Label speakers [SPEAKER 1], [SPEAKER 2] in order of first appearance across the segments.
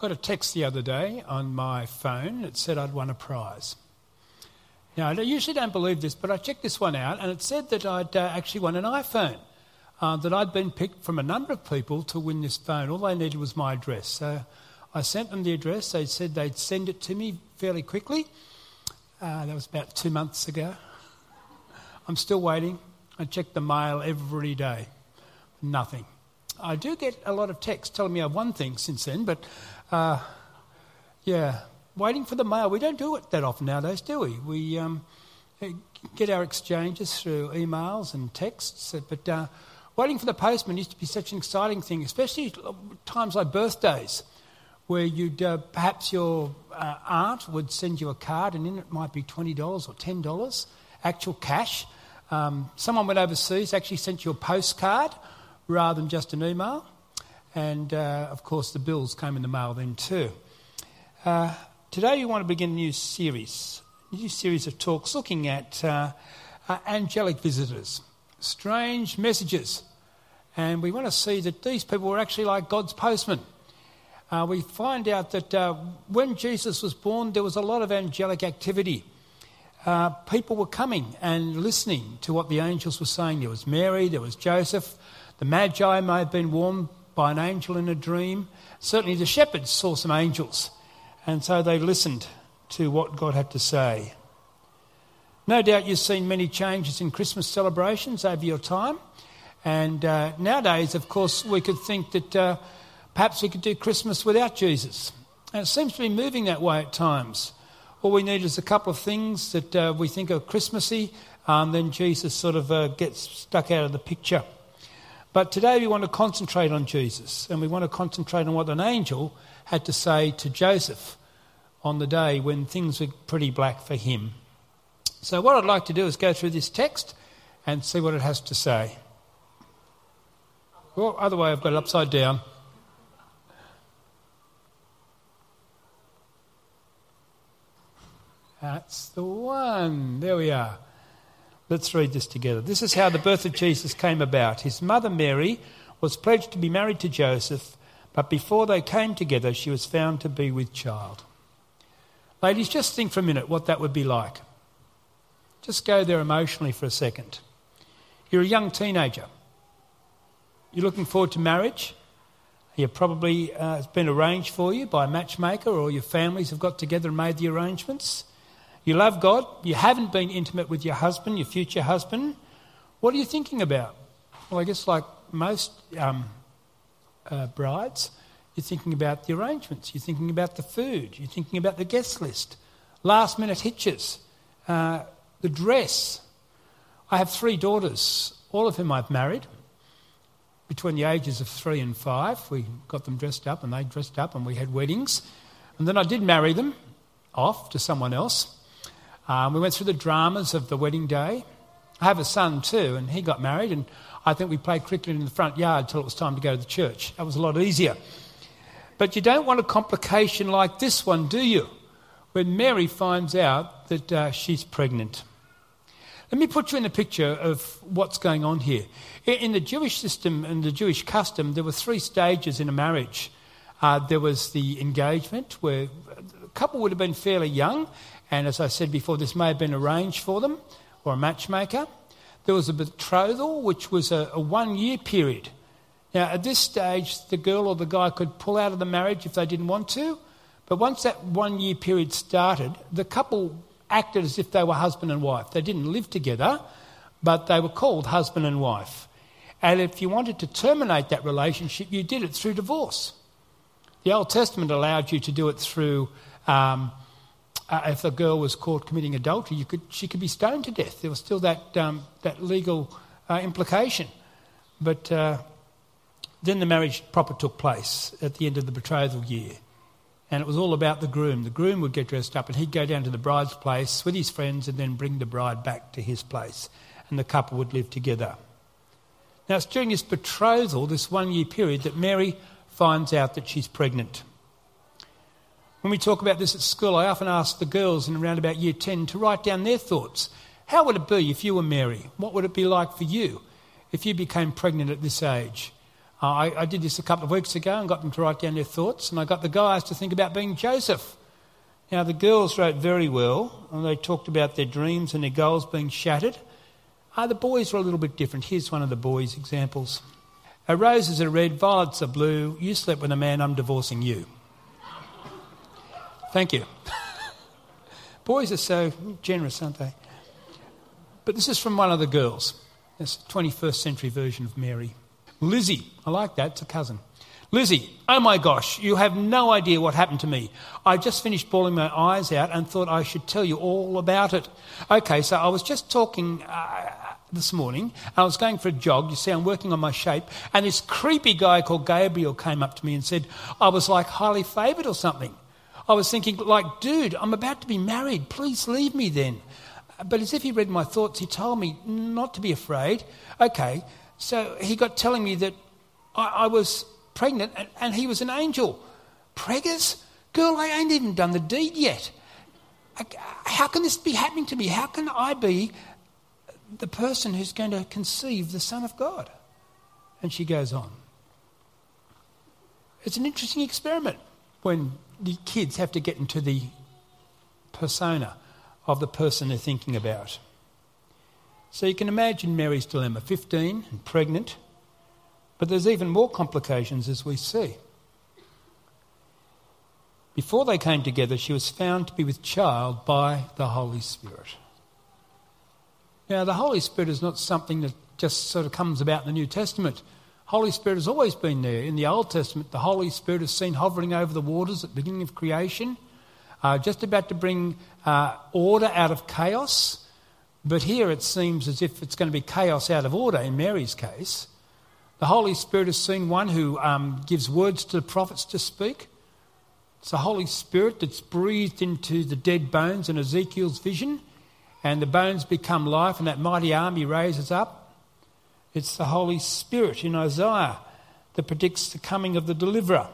[SPEAKER 1] got a text the other day on my phone that said I'd won a prize. Now, I usually don't believe this, but I checked this one out and it said that I'd uh, actually won an iPhone. Uh, that I'd been picked from a number of people to win this phone. All they needed was my address. So I sent them the address. They said they'd send it to me fairly quickly. Uh, that was about two months ago. I'm still waiting. I check the mail every day. Nothing. I do get a lot of texts telling me I've won things since then, but uh, yeah, waiting for the mail. We don't do it that often nowadays, do we? We um, get our exchanges through emails and texts, but uh, waiting for the postman used to be such an exciting thing, especially times like birthdays, where you'd uh, perhaps your uh, aunt would send you a card, and in it might be twenty dollars or ten dollars, actual cash. Um, someone went overseas, actually sent you a postcard rather than just an email. And uh, of course, the bills came in the mail then too. Uh, today, we want to begin a new series, a new series of talks looking at uh, uh, angelic visitors, strange messages. And we want to see that these people were actually like God's postmen. Uh, we find out that uh, when Jesus was born, there was a lot of angelic activity. People were coming and listening to what the angels were saying. There was Mary, there was Joseph. The Magi may have been warned by an angel in a dream. Certainly the shepherds saw some angels, and so they listened to what God had to say. No doubt you've seen many changes in Christmas celebrations over your time. And uh, nowadays, of course, we could think that uh, perhaps we could do Christmas without Jesus. And it seems to be moving that way at times. All we need is a couple of things that uh, we think are Christmassy, um, then Jesus sort of uh, gets stuck out of the picture. But today we want to concentrate on Jesus, and we want to concentrate on what an angel had to say to Joseph on the day when things were pretty black for him. So, what I'd like to do is go through this text and see what it has to say. Well, other way, I've got it upside down. That's the one. There we are. Let's read this together. This is how the birth of Jesus came about. His mother Mary was pledged to be married to Joseph, but before they came together, she was found to be with child. Ladies, just think for a minute what that would be like. Just go there emotionally for a second. You're a young teenager. You're looking forward to marriage. You probably uh, it's been arranged for you by a matchmaker, or your families have got together and made the arrangements. You love God, you haven't been intimate with your husband, your future husband. What are you thinking about? Well, I guess, like most um, uh, brides, you're thinking about the arrangements, you're thinking about the food, you're thinking about the guest list, last minute hitches, uh, the dress. I have three daughters, all of whom I've married between the ages of three and five. We got them dressed up and they dressed up and we had weddings. And then I did marry them off to someone else. Um, we went through the dramas of the wedding day. I have a son too, and he got married, and I think we played cricket in the front yard till it was time to go to the church. That was a lot easier. But you don't want a complication like this one, do you? When Mary finds out that uh, she's pregnant. Let me put you in the picture of what's going on here. In the Jewish system and the Jewish custom, there were three stages in a marriage. Uh, there was the engagement, where a couple would have been fairly young, and as I said before, this may have been arranged for them or a matchmaker. There was a betrothal, which was a, a one year period. Now, at this stage, the girl or the guy could pull out of the marriage if they didn't want to. But once that one year period started, the couple acted as if they were husband and wife. They didn't live together, but they were called husband and wife. And if you wanted to terminate that relationship, you did it through divorce. The Old Testament allowed you to do it through um, uh, if a girl was caught committing adultery, could, she could be stoned to death. There was still that, um, that legal uh, implication. But uh, then the marriage proper took place at the end of the betrothal year. And it was all about the groom. The groom would get dressed up and he'd go down to the bride's place with his friends and then bring the bride back to his place. And the couple would live together. Now, it's during this betrothal, this one year period, that Mary finds out that she's pregnant. When we talk about this at school, I often ask the girls in around about year 10 to write down their thoughts. How would it be if you were Mary? What would it be like for you if you became pregnant at this age? Uh, I, I did this a couple of weeks ago and got them to write down their thoughts, and I got the guys to think about being Joseph. Now, the girls wrote very well, and they talked about their dreams and their goals being shattered. Uh, the boys were a little bit different. Here's one of the boys' examples. Roses are red, violets are blue. You slept with a man, I'm divorcing you. Thank you. Boys are so generous, aren't they? But this is from one of the girls. It's a 21st century version of Mary. Lizzie, I like that, it's a cousin. Lizzie, oh my gosh, you have no idea what happened to me. I just finished bawling my eyes out and thought I should tell you all about it. Okay, so I was just talking uh, this morning. I was going for a jog. You see, I'm working on my shape. And this creepy guy called Gabriel came up to me and said I was like highly favoured or something. I was thinking, like, dude, I'm about to be married. Please leave me then. But as if he read my thoughts, he told me not to be afraid. Okay, so he got telling me that I, I was pregnant and, and, he was an angel. Preggers? Girl, I ain't even done the deed yet. How can this be happening to me? How can I be the person who's going to conceive the Son of God? And she goes on. It's an interesting experiment when the kids have to get into the persona of the person they're thinking about. So you can imagine Mary's dilemma 15 and pregnant, but there's even more complications as we see. Before they came together, she was found to be with child by the Holy Spirit. Now, the Holy Spirit is not something that just sort of comes about in the New Testament. Holy Spirit has always been there. In the Old Testament, the Holy Spirit is seen hovering over the waters at the beginning of creation, uh, just about to bring uh, order out of chaos. But here it seems as if it's going to be chaos out of order in Mary's case. The Holy Spirit is seen one who um, gives words to the prophets to speak. It's the Holy Spirit that's breathed into the dead bones in Ezekiel's vision and the bones become life, and that mighty army raises up. It's the Holy Spirit in Isaiah that predicts the coming of the deliverer,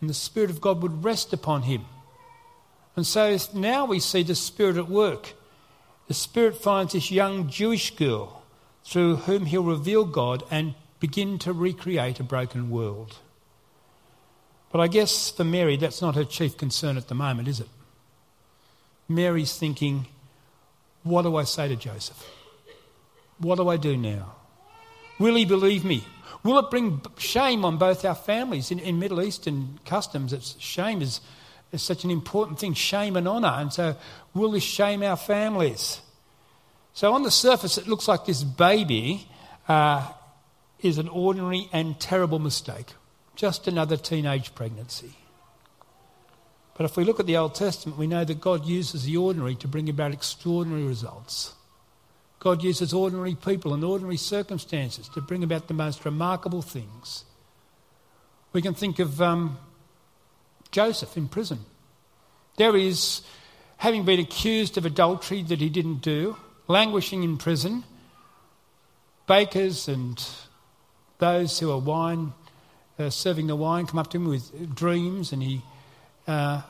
[SPEAKER 1] and the Spirit of God would rest upon him. And so now we see the Spirit at work. The Spirit finds this young Jewish girl through whom he'll reveal God and begin to recreate a broken world. But I guess for Mary, that's not her chief concern at the moment, is it? Mary's thinking, what do I say to Joseph? What do I do now? Will he believe me? Will it bring shame on both our families? In, in Middle Eastern customs, it's, shame is, is such an important thing shame and honour. And so, will this shame our families? So, on the surface, it looks like this baby uh, is an ordinary and terrible mistake, just another teenage pregnancy. But if we look at the Old Testament, we know that God uses the ordinary to bring about extraordinary results. God uses ordinary people and ordinary circumstances to bring about the most remarkable things. We can think of um, Joseph in prison. There he is, having been accused of adultery that he didn't do, languishing in prison. Bakers and those who are wine, uh, serving the wine, come up to him with dreams, and he uh,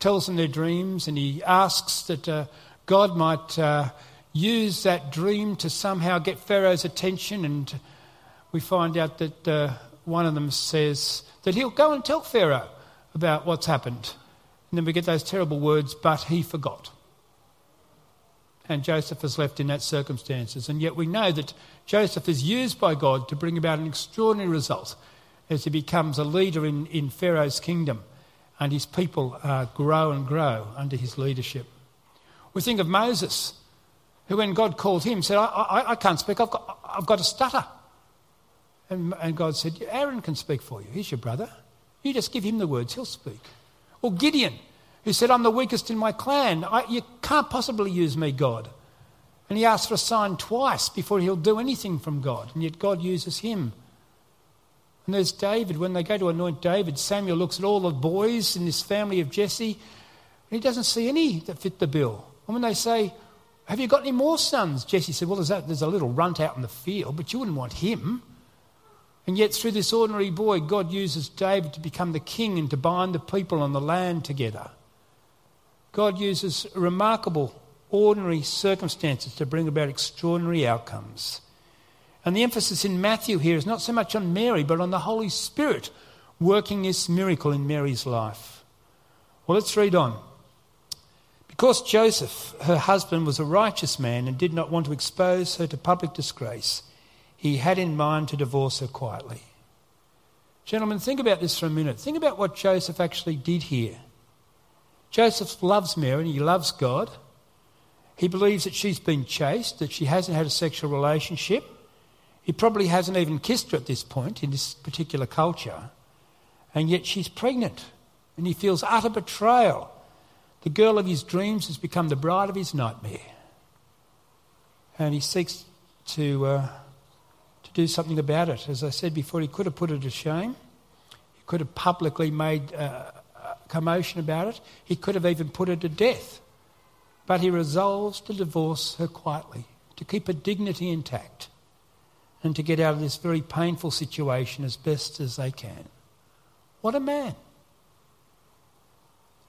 [SPEAKER 1] tells them their dreams, and he asks that uh, God might uh, use that dream to somehow get Pharaoh's attention. And we find out that uh, one of them says that he'll go and tell Pharaoh about what's happened. And then we get those terrible words, but he forgot. And Joseph is left in that circumstances. And yet we know that Joseph is used by God to bring about an extraordinary result as he becomes a leader in, in Pharaoh's kingdom and his people uh, grow and grow under his leadership. We think of Moses, who, when God called him, said, I, I, I can't speak, I've got, I've got a stutter. And, and God said, Aaron can speak for you. He's your brother. You just give him the words, he'll speak. Or Gideon, who said, I'm the weakest in my clan. I, you can't possibly use me, God. And he asked for a sign twice before he'll do anything from God. And yet God uses him and there's David. When they go to anoint David, Samuel looks at all the boys in this family of Jesse, and he doesn't see any that fit the bill. And when they say, Have you got any more sons? Jesse said, Well, there's a, there's a little runt out in the field, but you wouldn't want him. And yet, through this ordinary boy, God uses David to become the king and to bind the people on the land together. God uses remarkable, ordinary circumstances to bring about extraordinary outcomes. And the emphasis in Matthew here is not so much on Mary, but on the Holy Spirit working this miracle in Mary's life. Well, let's read on. Because Joseph, her husband, was a righteous man and did not want to expose her to public disgrace, he had in mind to divorce her quietly. Gentlemen, think about this for a minute. Think about what Joseph actually did here. Joseph loves Mary and he loves God. He believes that she's been chaste, that she hasn't had a sexual relationship. He probably hasn't even kissed her at this point in this particular culture. And yet she's pregnant. And he feels utter betrayal. The girl of his dreams has become the bride of his nightmare. And he seeks to, uh, to do something about it. As I said before, he could have put her to shame. He could have publicly made uh, a commotion about it. He could have even put her to death. But he resolves to divorce her quietly, to keep her dignity intact, and to get out of this very painful situation as best as they can. What a man!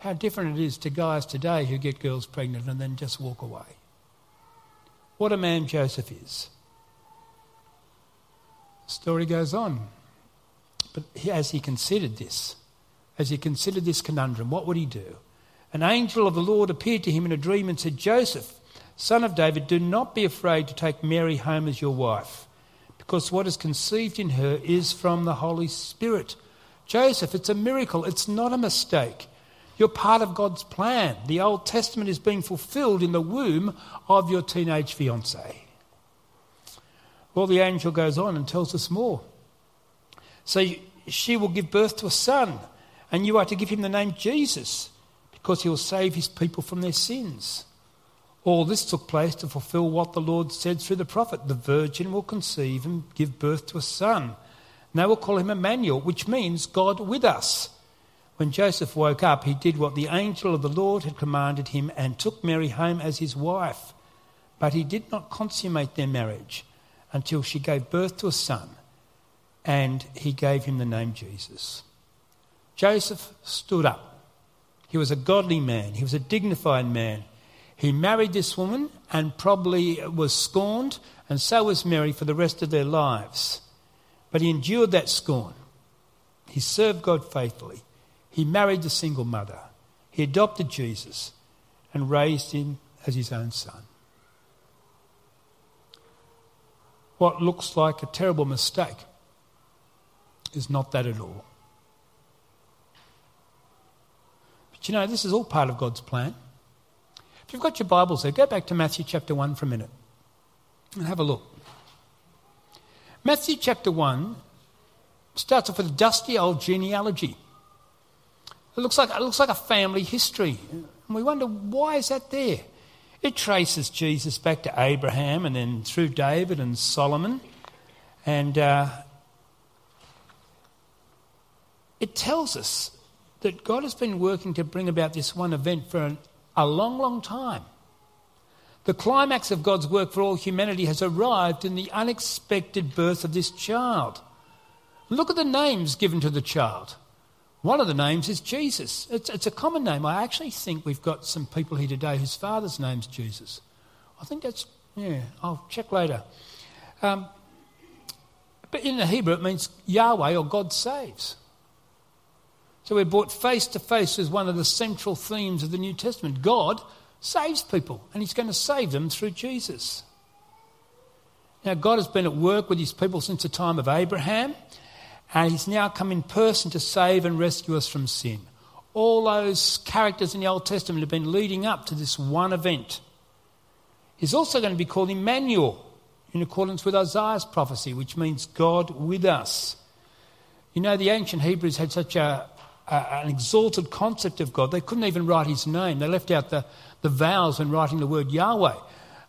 [SPEAKER 1] How different it is to guys today who get girls pregnant and then just walk away. What a man Joseph is. The story goes on. But as he considered this, as he considered this conundrum, what would he do? An angel of the Lord appeared to him in a dream and said, Joseph, son of David, do not be afraid to take Mary home as your wife, because what is conceived in her is from the Holy Spirit. Joseph, it's a miracle, it's not a mistake. You're part of God's plan. The Old Testament is being fulfilled in the womb of your teenage fiance. Well, the angel goes on and tells us more. So she will give birth to a son, and you are to give him the name Jesus because he will save his people from their sins. All this took place to fulfill what the Lord said through the prophet The virgin will conceive and give birth to a son. And they will call him Emmanuel, which means God with us. When Joseph woke up, he did what the angel of the Lord had commanded him and took Mary home as his wife. But he did not consummate their marriage until she gave birth to a son, and he gave him the name Jesus. Joseph stood up he was a godly man, he was a dignified man. He married this woman and probably was scorned, and so was Mary for the rest of their lives. But he endured that scorn. He served God faithfully. He married the single mother. He adopted Jesus and raised him as his own son. What looks like a terrible mistake is not that at all. But you know this is all part of God's plan? If you've got your Bibles there, go back to Matthew chapter 1 for a minute and have a look. Matthew chapter 1 starts off with a dusty old genealogy. It looks like, it looks like a family history. And we wonder, why is that there? It traces Jesus back to Abraham and then through David and Solomon. And uh, it tells us that God has been working to bring about this one event for an, a long, long time. The climax of God's work for all humanity has arrived in the unexpected birth of this child. Look at the names given to the child. One of the names is Jesus. It's, it's, a common name. I actually think we've got some people here today whose father's name's Jesus. I think that's, yeah, I'll check later. Um, but in the Hebrew, it means Yahweh or God saves. So we're brought face to face with one of the central themes of the New Testament. God saves people, and He's going to save them through Jesus. Now, God has been at work with His people since the time of Abraham, and He's now come in person to save and rescue us from sin. All those characters in the Old Testament have been leading up to this one event. He's also going to be called Emmanuel, in accordance with Isaiah's prophecy, which means God with us. You know, the ancient Hebrews had such a, an exalted concept of God. They couldn't even write his name. They left out the, the vowels when writing the word Yahweh.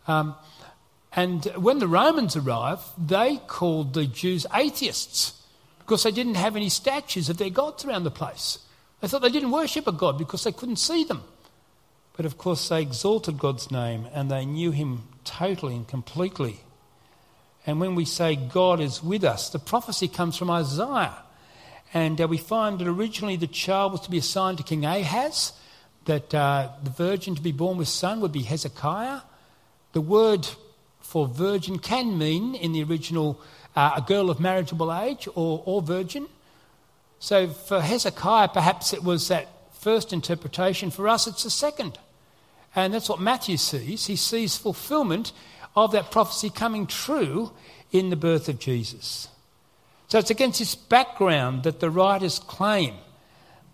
[SPEAKER 1] Um, and when the Romans arrived, they called the Jews atheists because they didn't have any statues of their gods around the place. They thought they didn't worship a God because they couldn't see them. But of course, they exalted God's name and they knew him totally and completely. And when we say God is with us, the prophecy comes from Isaiah. And uh, we find that originally the child was to be assigned to King Ahaz, that uh, the virgin to be born with son would be Hezekiah. The word for virgin can mean, in the original, uh, a girl of marriageable age or, or virgin. So for Hezekiah, perhaps it was that first interpretation. For us, it's the second. And that's what Matthew sees. He sees fulfillment of that prophecy coming true in the birth of Jesus. So it's against this background that the writers claim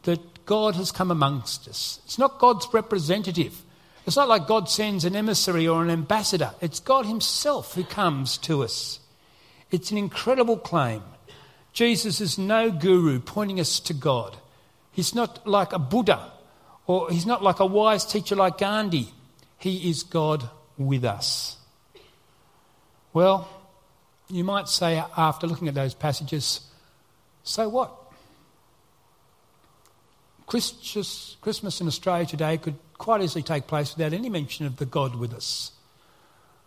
[SPEAKER 1] that God has come amongst us. It's not God's representative. It's not like God sends an emissary or an ambassador. It's God Himself who comes to us. It's an incredible claim. Jesus is no guru pointing us to God. He's not like a Buddha or he's not like a wise teacher like Gandhi. He is God with us. Well, you might say after looking at those passages, so what? Christmas in Australia today could quite easily take place without any mention of the God with us.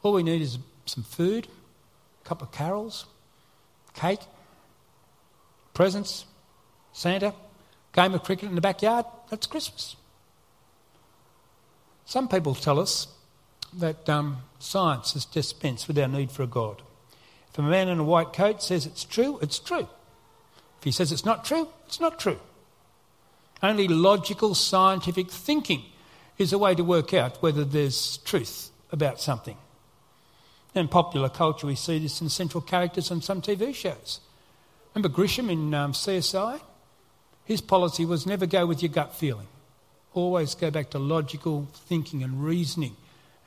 [SPEAKER 1] All we need is some food, a couple of carols, cake, presents, Santa, game of cricket in the backyard. That's Christmas. Some people tell us that um, science has dispensed with our need for a God. If a man in a white coat says it's true, it's true. If he says it's not true, it's not true. Only logical scientific thinking is a way to work out whether there's truth about something. In popular culture, we see this in central characters on some TV shows. Remember Grissom in um, CSI? His policy was never go with your gut feeling. Always go back to logical thinking and reasoning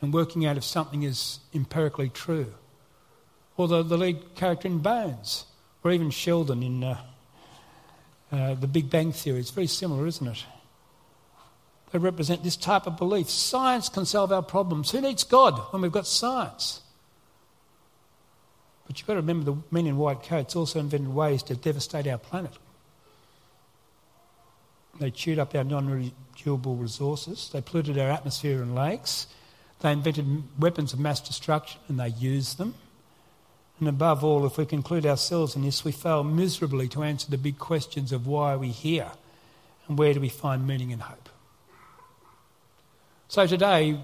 [SPEAKER 1] and working out if something is empirically true or the, the lead character in Bones, or even Sheldon in uh, uh, The Big Bang Theory. It's very similar, isn't it? They represent this type of belief. Science can solve our problems. Who needs God when we've got science? But you've got to remember the men in white coats also invented ways to devastate our planet. They chewed up our non renewable resources, they polluted our atmosphere and lakes, they invented weapons of mass destruction and they used them. And above all, if we conclude ourselves in this, we fail miserably to answer the big questions of why are we here and where do we find meaning and hope. So today,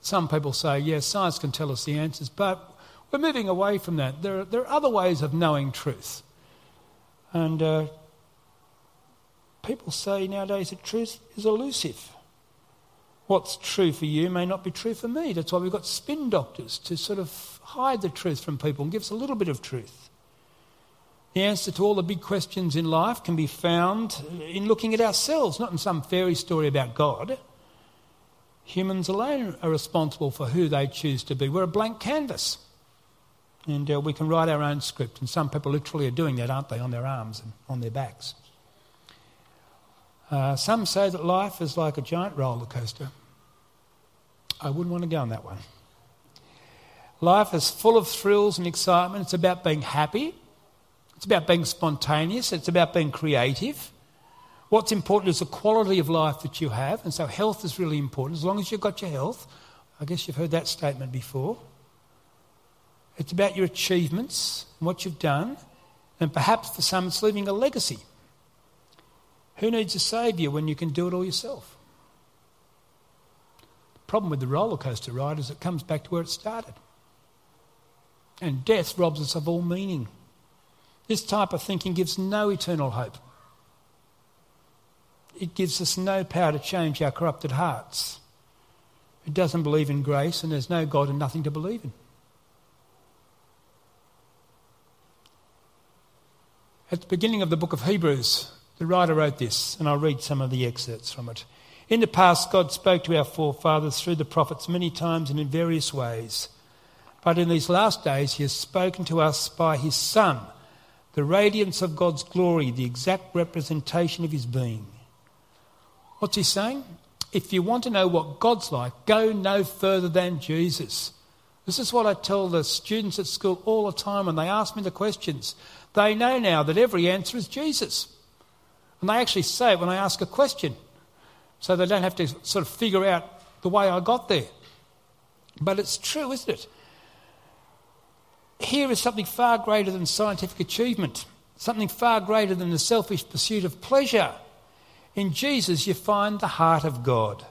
[SPEAKER 1] some people say, yes, science can tell us the answers, but we're moving away from that. There are, there are other ways of knowing truth. And uh, people say nowadays that truth is elusive. What's true for you may not be true for me. That's why we've got spin doctors to sort of hide the truth from people and give us a little bit of truth. The answer to all the big questions in life can be found in looking at ourselves, not in some fairy story about God. Humans alone are responsible for who they choose to be. We're a blank canvas. And uh, we can write our own script. And some people literally are doing that, aren't they, on their arms and on their backs. Uh, some say that life is like a giant roller coaster. I wouldn't want to go on that one. Life is full of thrills and excitement. It's about being happy. It's about being spontaneous. It's about being creative. What's important is the quality of life that you have. And so health is really important. As long as you've got your health, I guess you've heard that statement before. It's about your achievements and what you've done. And perhaps for some, it's leaving a legacy. Who needs a saviour when you can do it all yourself? The problem with the roller coaster ride is it comes back to where it started. And death robs us of all meaning. This type of thinking gives no eternal hope. It gives us no power to change our corrupted hearts. It doesn't believe in grace, and there's no God and nothing to believe in. At the beginning of the book of Hebrews, the writer wrote this, and I'll read some of the excerpts from it. In the past, God spoke to our forefathers through the prophets many times and in various ways. But in these last days, he has spoken to us by his Son, the radiance of God's glory, the exact representation of his being. What's he saying? If you want to know what God's like, go no further than Jesus. This is what I tell the students at school all the time when they ask me the questions. They know now that every answer is Jesus. And they actually say it when I ask a question. So they don't have to sort of figure out the way I got there. But it's true, isn't it? here is something far greater than scientific achievement, something far greater than the selfish pursuit of pleasure. In Jesus, you find the heart of God.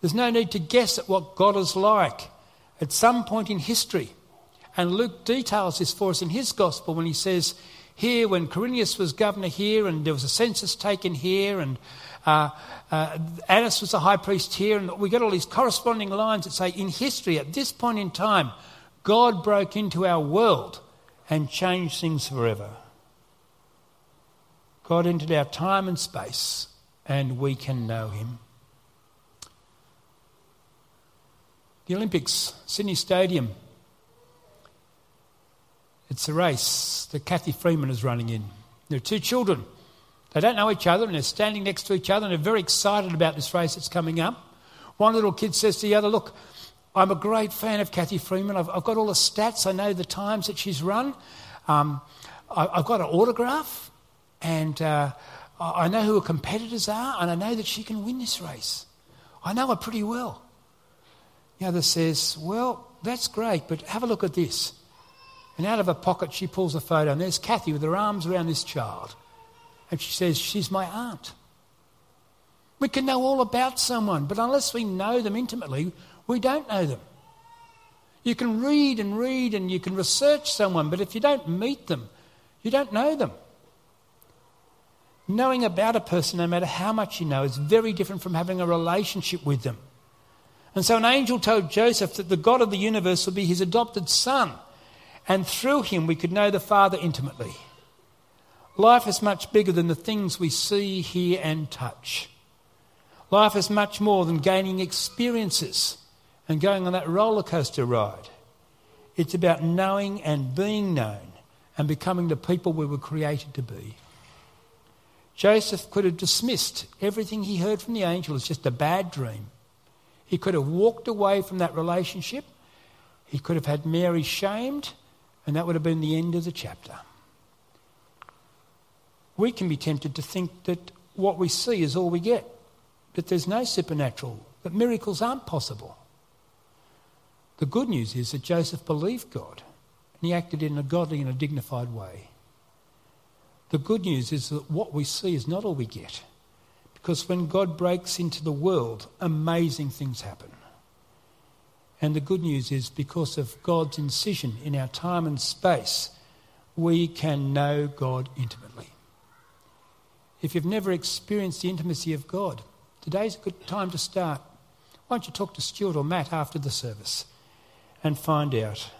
[SPEAKER 1] There's no need to guess at what God is like. At some point in history. And Luke details this for us in his gospel when he says, here, when Quirinius was governor here, and there was a census taken here, and uh, uh, Annas was the high priest here, and we got all these corresponding lines that say, in history, at this point in time, God broke into our world and changed things forever. God entered our time and space, and we can know Him. The Olympics, Sydney Stadium. It's a race that Cathy Freeman is running in. There are two children. They don't know each other and they're standing next to each other and they're very excited about this race that's coming up. One little kid says to the other, Look, I'm a great fan of Cathy Freeman. I've, I've got all the stats, I know the times that she's run. Um, I, have got an autograph and uh, I know who her competitors are and I know that she can win this race. I know her pretty well. The other says, Well, that's great, but have a look at this. And out of her pocket, she pulls a photo, and there's Cathy with her arms around this child. And she says, She's my aunt. We can know all about someone, but unless we know them intimately, we don't know them. You can read and read and you can research someone, but if you don't meet them, you don't know them. Knowing about a person, no matter how much you know, is very different from having a relationship with them. And so an angel told Joseph that the God of the universe would be his adopted son, and through him we could know the Father intimately. Life is much bigger than the things we see, hear, and touch. Life is much more than gaining experiences and going on that roller coaster ride. It's about knowing and being known and becoming the people we were created to be. Joseph could have dismissed everything he heard from the angel as just a bad dream. He could have walked away from that relationship. He could have had Mary shamed, and that would have been the end of the chapter. We can be tempted to think that what we see is all we get, that there's no supernatural, that miracles aren't possible. The good news is that Joseph believed God and he acted in a godly and a dignified way. The good news is that what we see is not all we get. Because when God breaks into the world, amazing things happen. And the good news is because of God's incision in our time and space, we can know God intimately. If you've never experienced the intimacy of God, today's a good time to start. Why don't you talk to Stuart or Matt after the service and find out?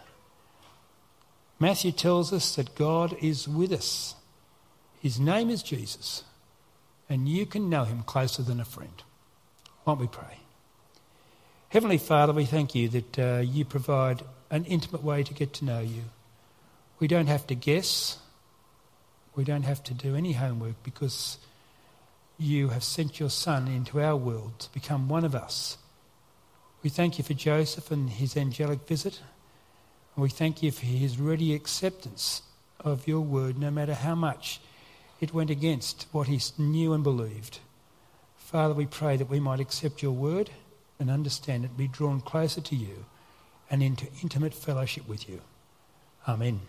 [SPEAKER 1] Matthew tells us that God is with us. His name is Jesus and you can know him closer than a friend. Won't we pray? Heavenly Father, we thank you that uh, you provide an intimate way to get to know you. We don't have to guess. We don't have to do any homework because you have sent your Son into our world to become one of us. We thank you for Joseph and his angelic visit. And we thank you for his ready acceptance of your word, no matter how much it went against what he knew and believed. Father, we pray that we might accept your word and understand it, be drawn closer to you and into intimate fellowship with you. Amen.